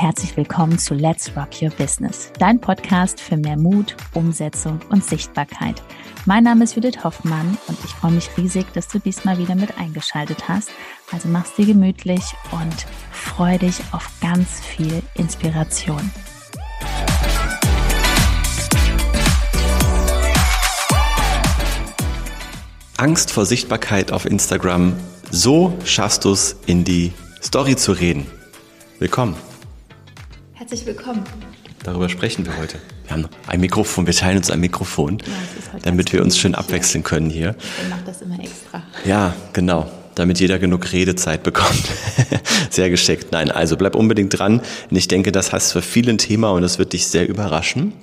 herzlich willkommen zu Let's Rock Your Business, dein Podcast für mehr Mut, Umsetzung und Sichtbarkeit. Mein Name ist Judith Hoffmann und ich freue mich riesig, dass du diesmal wieder mit eingeschaltet hast. Also mach's dir gemütlich und freu dich auf ganz viel Inspiration. Angst vor Sichtbarkeit auf Instagram. So schaffst du es, in die Story zu reden. Willkommen. Herzlich willkommen. Darüber sprechen wir heute. Wir haben ein Mikrofon, wir teilen uns ein Mikrofon, ja, damit wir uns schön abwechseln können hier. Ich mache das immer extra. Ja, genau. Damit jeder genug Redezeit bekommt. sehr geschickt. Nein, also bleib unbedingt dran. Und ich denke, das hast für viele ein Thema und es wird dich sehr überraschen.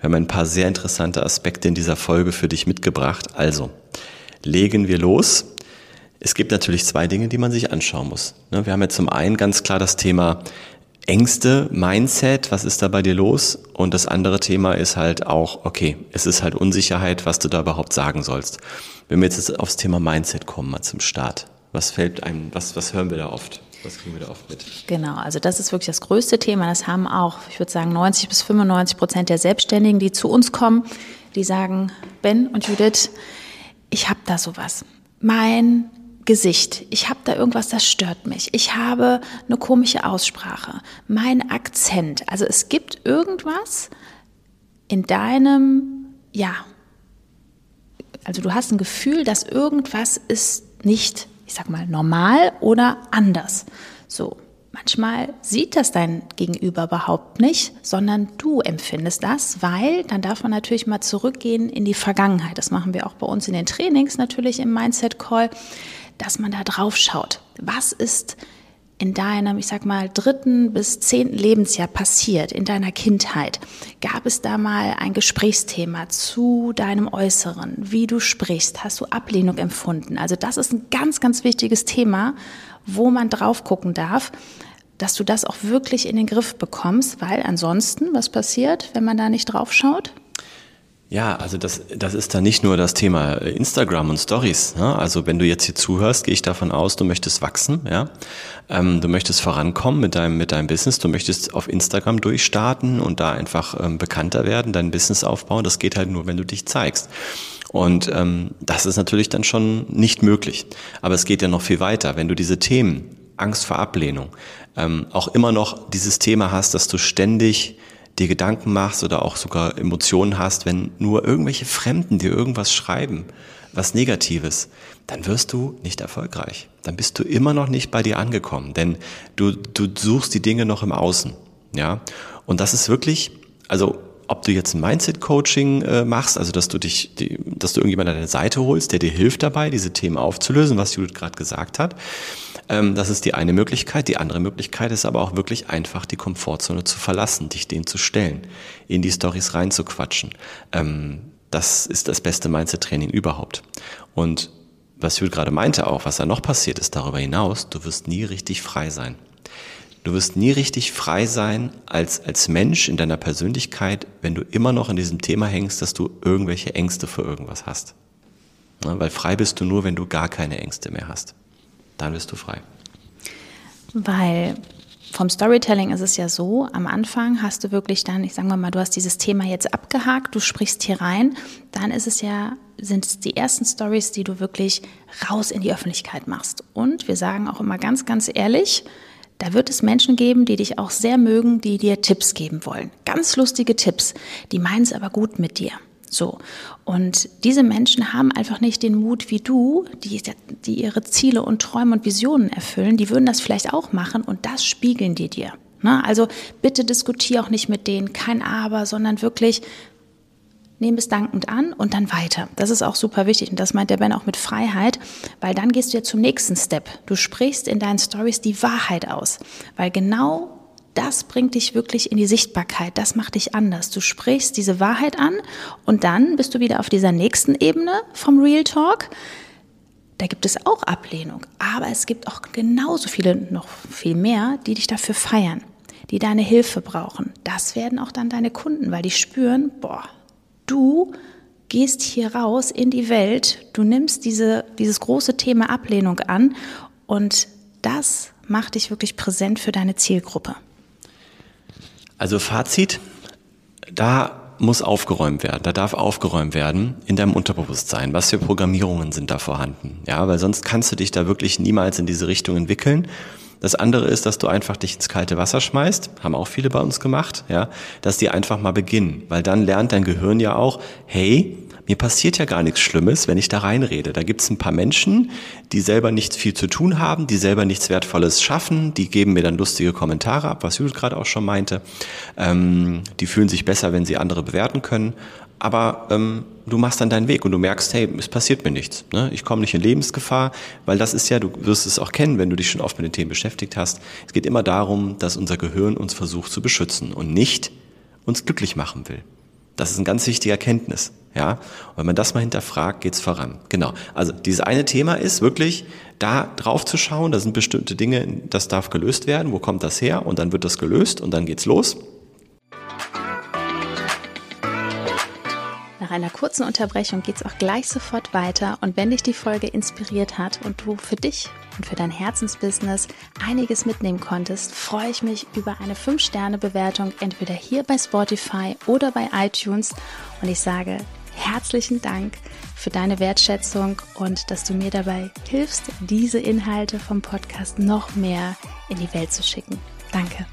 Wir haben ein paar sehr interessante Aspekte in dieser Folge für dich mitgebracht. Also, legen wir los. Es gibt natürlich zwei Dinge, die man sich anschauen muss. Ne, wir haben jetzt zum einen ganz klar das Thema Ängste, Mindset, was ist da bei dir los? Und das andere Thema ist halt auch, okay, es ist halt Unsicherheit, was du da überhaupt sagen sollst. Wenn wir jetzt aufs Thema Mindset kommen, mal zum Start. Was fällt einem, was, was hören wir da oft? Was kriegen wir da oft mit? Genau, also das ist wirklich das größte Thema. Das haben auch, ich würde sagen, 90 bis 95 Prozent der Selbstständigen, die zu uns kommen, die sagen, Ben und Judith, ich habe da sowas. Mein Gesicht, ich habe da irgendwas, das stört mich. Ich habe eine komische Aussprache, mein Akzent. Also es gibt irgendwas in deinem, ja, also du hast ein Gefühl, dass irgendwas ist nicht, ich sag mal, normal oder anders. So. Manchmal sieht das dein Gegenüber überhaupt nicht, sondern du empfindest das, weil dann darf man natürlich mal zurückgehen in die Vergangenheit. Das machen wir auch bei uns in den Trainings natürlich im Mindset Call dass man da drauf schaut. Was ist in deinem, ich sag mal, dritten bis zehnten Lebensjahr passiert, in deiner Kindheit? Gab es da mal ein Gesprächsthema zu deinem Äußeren, wie du sprichst? Hast du Ablehnung empfunden? Also das ist ein ganz, ganz wichtiges Thema, wo man drauf gucken darf, dass du das auch wirklich in den Griff bekommst, weil ansonsten, was passiert, wenn man da nicht drauf schaut? Ja, also das, das ist dann nicht nur das Thema Instagram und Stories. Ne? Also wenn du jetzt hier zuhörst, gehe ich davon aus, du möchtest wachsen, ja, ähm, du möchtest vorankommen mit deinem mit deinem Business, du möchtest auf Instagram durchstarten und da einfach ähm, bekannter werden, dein Business aufbauen. Das geht halt nur, wenn du dich zeigst. Und ähm, das ist natürlich dann schon nicht möglich. Aber es geht ja noch viel weiter. Wenn du diese Themen Angst vor Ablehnung ähm, auch immer noch dieses Thema hast, dass du ständig dir Gedanken machst oder auch sogar Emotionen hast, wenn nur irgendwelche Fremden dir irgendwas schreiben, was Negatives, dann wirst du nicht erfolgreich. Dann bist du immer noch nicht bei dir angekommen, denn du, du suchst die Dinge noch im Außen. Ja, und das ist wirklich, also ob du jetzt ein Mindset-Coaching äh, machst, also dass du dich, die, dass du irgendjemanden an deine Seite holst, der dir hilft dabei, diese Themen aufzulösen, was Judith gerade gesagt hat. Ähm, das ist die eine Möglichkeit. Die andere Möglichkeit ist aber auch wirklich einfach die Komfortzone zu verlassen, dich denen zu stellen, in die Stories reinzuquatschen. Ähm, das ist das beste Mindset-Training überhaupt. Und was Judith gerade meinte auch, was da noch passiert ist darüber hinaus, du wirst nie richtig frei sein. Du wirst nie richtig frei sein als, als Mensch in deiner Persönlichkeit, wenn du immer noch in diesem Thema hängst, dass du irgendwelche Ängste für irgendwas hast. Ja, weil frei bist du nur, wenn du gar keine Ängste mehr hast. Dann bist du frei. Weil vom Storytelling ist es ja so, am Anfang hast du wirklich dann, ich sage mal, du hast dieses Thema jetzt abgehakt, du sprichst hier rein, dann ist es ja, sind es die ersten Stories, die du wirklich raus in die Öffentlichkeit machst. Und wir sagen auch immer ganz, ganz ehrlich, da wird es Menschen geben, die dich auch sehr mögen, die dir Tipps geben wollen. Ganz lustige Tipps. Die meinen es aber gut mit dir. So. Und diese Menschen haben einfach nicht den Mut wie du, die, die ihre Ziele und Träume und Visionen erfüllen. Die würden das vielleicht auch machen und das spiegeln die dir. Ne? Also bitte diskutier auch nicht mit denen, kein Aber, sondern wirklich, Nehm es dankend an und dann weiter. Das ist auch super wichtig und das meint der Ben auch mit Freiheit, weil dann gehst du ja zum nächsten Step. Du sprichst in deinen Stories die Wahrheit aus, weil genau das bringt dich wirklich in die Sichtbarkeit, das macht dich anders. Du sprichst diese Wahrheit an und dann bist du wieder auf dieser nächsten Ebene vom Real Talk. Da gibt es auch Ablehnung, aber es gibt auch genauso viele, noch viel mehr, die dich dafür feiern, die deine Hilfe brauchen. Das werden auch dann deine Kunden, weil die spüren, boah, Du gehst hier raus in die Welt, du nimmst diese, dieses große Thema Ablehnung an und das macht dich wirklich präsent für deine Zielgruppe. Also Fazit, da muss aufgeräumt werden, da darf aufgeräumt werden in deinem Unterbewusstsein. Was für Programmierungen sind da vorhanden? Ja, weil sonst kannst du dich da wirklich niemals in diese Richtung entwickeln. Das andere ist, dass du einfach dich ins kalte Wasser schmeißt, haben auch viele bei uns gemacht, ja, dass die einfach mal beginnen, weil dann lernt dein Gehirn ja auch, hey, mir passiert ja gar nichts Schlimmes, wenn ich da reinrede. Da gibt es ein paar Menschen, die selber nichts viel zu tun haben, die selber nichts Wertvolles schaffen, die geben mir dann lustige Kommentare ab, was Judith gerade auch schon meinte. Ähm, die fühlen sich besser, wenn sie andere bewerten können. Aber ähm, du machst dann deinen Weg und du merkst, hey, es passiert mir nichts. Ne? Ich komme nicht in Lebensgefahr, weil das ist ja, du wirst es auch kennen, wenn du dich schon oft mit den Themen beschäftigt hast. Es geht immer darum, dass unser Gehirn uns versucht zu beschützen und nicht uns glücklich machen will. Das ist eine ganz wichtige Erkenntnis. Ja, und wenn man das mal hinterfragt, geht's voran. Genau. Also dieses eine Thema ist wirklich, da drauf zu schauen. Da sind bestimmte Dinge, das darf gelöst werden. Wo kommt das her? Und dann wird das gelöst und dann geht's los. Nach einer kurzen Unterbrechung geht es auch gleich sofort weiter. Und wenn dich die Folge inspiriert hat und du für dich und für dein Herzensbusiness einiges mitnehmen konntest, freue ich mich über eine 5-Sterne-Bewertung entweder hier bei Spotify oder bei iTunes. Und ich sage herzlichen Dank für deine Wertschätzung und dass du mir dabei hilfst, diese Inhalte vom Podcast noch mehr in die Welt zu schicken. Danke.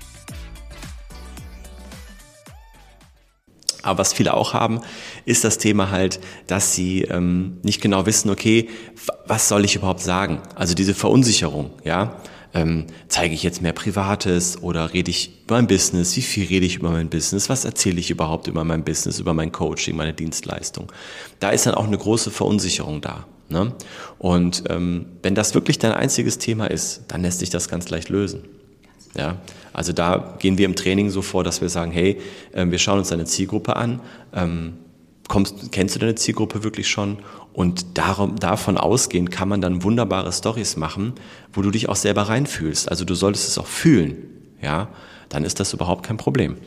Aber was viele auch haben, ist das Thema halt, dass sie ähm, nicht genau wissen, okay, was soll ich überhaupt sagen? Also diese Verunsicherung, ja. Ähm, zeige ich jetzt mehr Privates oder rede ich über mein Business? Wie viel rede ich über mein Business? Was erzähle ich überhaupt über mein Business, über mein Coaching, meine Dienstleistung? Da ist dann auch eine große Verunsicherung da. Ne? Und ähm, wenn das wirklich dein einziges Thema ist, dann lässt sich das ganz leicht lösen. Ja, also da gehen wir im Training so vor, dass wir sagen, hey, ähm, wir schauen uns deine Zielgruppe an, ähm, kommst, kennst du deine Zielgruppe wirklich schon? Und darum, davon ausgehend kann man dann wunderbare Stories machen, wo du dich auch selber reinfühlst. Also du solltest es auch fühlen, ja, dann ist das überhaupt kein Problem.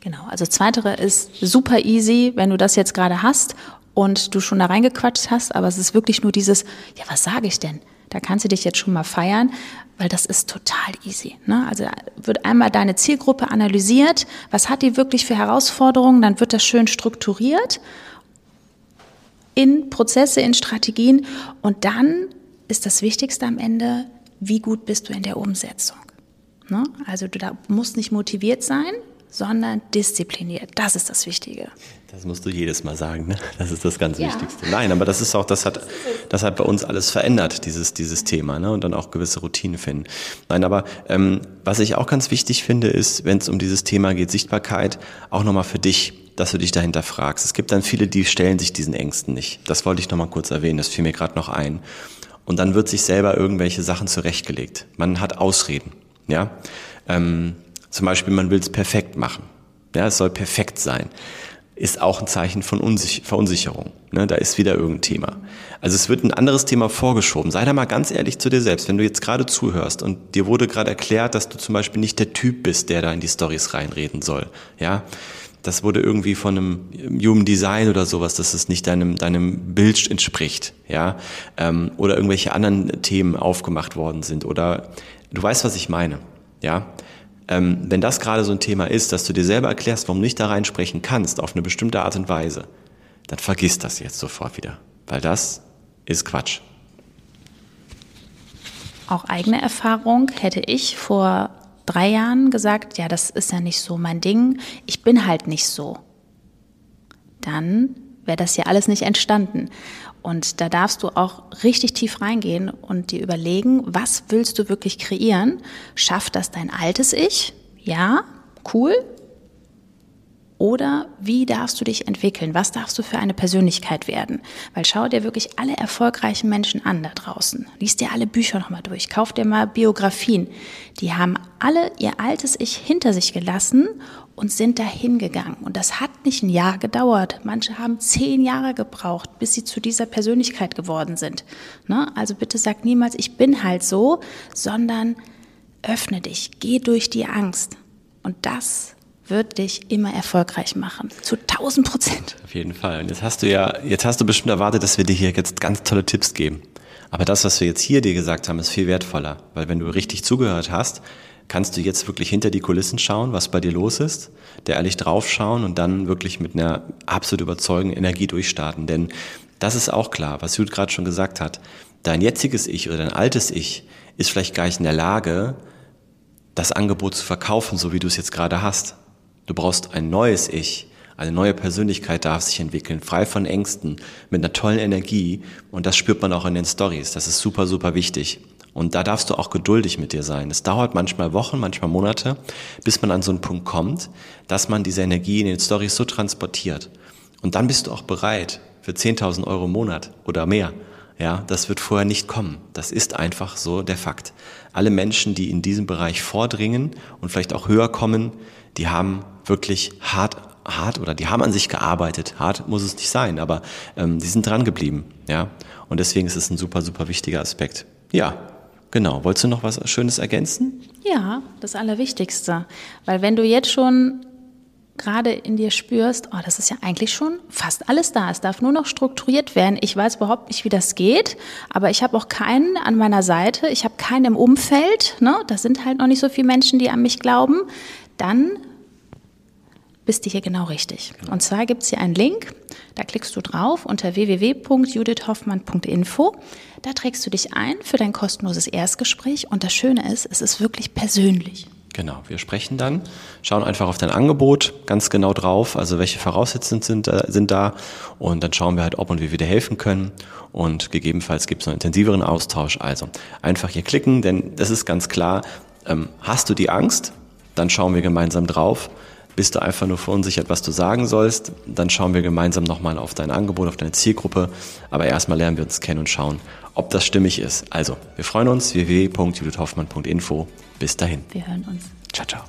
Genau, also das Zweite ist super easy, wenn du das jetzt gerade hast und du schon da reingequatscht hast, aber es ist wirklich nur dieses, ja, was sage ich denn? Da kannst du dich jetzt schon mal feiern, weil das ist total easy. Ne? Also wird einmal deine Zielgruppe analysiert, was hat die wirklich für Herausforderungen, dann wird das schön strukturiert in Prozesse, in Strategien und dann ist das Wichtigste am Ende, wie gut bist du in der Umsetzung. Ne? Also du da musst nicht motiviert sein, sondern diszipliniert. Das ist das Wichtige. Das musst du jedes Mal sagen, ne? Das ist das ganz ja. Wichtigste. Nein, aber das ist auch, das hat, das hat bei uns alles verändert, dieses, dieses Thema, ne? Und dann auch gewisse Routinen finden. Nein, aber ähm, was ich auch ganz wichtig finde, ist, wenn es um dieses Thema geht, Sichtbarkeit, auch nochmal für dich, dass du dich dahinter fragst. Es gibt dann viele, die stellen sich diesen Ängsten nicht. Das wollte ich nochmal kurz erwähnen, das fiel mir gerade noch ein. Und dann wird sich selber irgendwelche Sachen zurechtgelegt. Man hat Ausreden, ja. Ähm, zum Beispiel, man will es perfekt machen. Ja, es soll perfekt sein. Ist auch ein Zeichen von Unsich Verunsicherung. Ne, da ist wieder irgendein Thema. Also es wird ein anderes Thema vorgeschoben. Sei da mal ganz ehrlich zu dir selbst. Wenn du jetzt gerade zuhörst und dir wurde gerade erklärt, dass du zum Beispiel nicht der Typ bist, der da in die Stories reinreden soll. Ja, das wurde irgendwie von einem Human Design oder sowas, dass es nicht deinem, deinem Bild entspricht, ja, ähm, oder irgendwelche anderen Themen aufgemacht worden sind oder du weißt, was ich meine, ja. Ähm, wenn das gerade so ein Thema ist, dass du dir selber erklärst, warum du nicht da reinsprechen kannst auf eine bestimmte Art und Weise, dann vergiss das jetzt sofort wieder, weil das ist Quatsch. Auch eigene Erfahrung hätte ich vor drei Jahren gesagt, ja, das ist ja nicht so mein Ding, ich bin halt nicht so. Dann wäre das ja alles nicht entstanden. Und da darfst du auch richtig tief reingehen und dir überlegen, was willst du wirklich kreieren? Schafft das dein altes Ich? Ja, cool. Oder wie darfst du dich entwickeln? Was darfst du für eine Persönlichkeit werden? Weil schau dir wirklich alle erfolgreichen Menschen an da draußen. Lies dir alle Bücher nochmal durch. Kauf dir mal Biografien. Die haben alle ihr altes Ich hinter sich gelassen und sind dahin gegangen. Und das hat nicht ein Jahr gedauert. Manche haben zehn Jahre gebraucht, bis sie zu dieser Persönlichkeit geworden sind. Ne? Also bitte sag niemals, ich bin halt so, sondern öffne dich, geh durch die Angst. Und das wird dich immer erfolgreich machen. Zu 1000 Prozent. Auf jeden Fall. Und jetzt hast du ja, jetzt hast du bestimmt erwartet, dass wir dir hier jetzt ganz tolle Tipps geben. Aber das, was wir jetzt hier dir gesagt haben, ist viel wertvoller. Weil wenn du richtig zugehört hast, kannst du jetzt wirklich hinter die Kulissen schauen, was bei dir los ist, der ehrlich draufschauen und dann wirklich mit einer absolut überzeugenden Energie durchstarten. Denn das ist auch klar, was Judith gerade schon gesagt hat. Dein jetziges Ich oder dein altes Ich ist vielleicht gar nicht in der Lage, das Angebot zu verkaufen, so wie du es jetzt gerade hast. Du brauchst ein neues Ich, eine neue Persönlichkeit darf sich entwickeln, frei von Ängsten, mit einer tollen Energie und das spürt man auch in den Stories. Das ist super, super wichtig. Und da darfst du auch geduldig mit dir sein. Es dauert manchmal Wochen, manchmal Monate, bis man an so einen Punkt kommt, dass man diese Energie in den Stories so transportiert. Und dann bist du auch bereit für 10.000 Euro im Monat oder mehr. Ja, das wird vorher nicht kommen. Das ist einfach so der Fakt. Alle Menschen, die in diesem Bereich vordringen und vielleicht auch höher kommen, die haben wirklich hart hart oder die haben an sich gearbeitet. Hart muss es nicht sein, aber ähm, die sind dran geblieben. Ja? Und deswegen ist es ein super, super wichtiger Aspekt. Ja, genau. Wolltest du noch was Schönes ergänzen? Ja, das Allerwichtigste. Weil wenn du jetzt schon gerade in dir spürst, oh, das ist ja eigentlich schon fast alles da. Es darf nur noch strukturiert werden. Ich weiß überhaupt nicht, wie das geht, aber ich habe auch keinen an meiner Seite. Ich habe keinen im Umfeld. Ne? Das sind halt noch nicht so viele Menschen, die an mich glauben. Dann bist du hier genau richtig. Genau. Und zwar gibt es hier einen Link, da klickst du drauf unter www.judithhoffmann.info. Da trägst du dich ein für dein kostenloses Erstgespräch und das Schöne ist, es ist wirklich persönlich. Genau, wir sprechen dann, schauen einfach auf dein Angebot ganz genau drauf, also welche Voraussetzungen sind, sind da und dann schauen wir halt, ob und wie wir dir helfen können und gegebenenfalls gibt es noch einen intensiveren Austausch. Also einfach hier klicken, denn das ist ganz klar, ähm, hast du die Angst, dann schauen wir gemeinsam drauf bist du einfach nur verunsichert, was du sagen sollst, dann schauen wir gemeinsam nochmal auf dein Angebot, auf deine Zielgruppe. Aber erstmal lernen wir uns kennen und schauen, ob das stimmig ist. Also, wir freuen uns. www.judithhoffmann.info. Bis dahin. Wir hören uns. Ciao, ciao.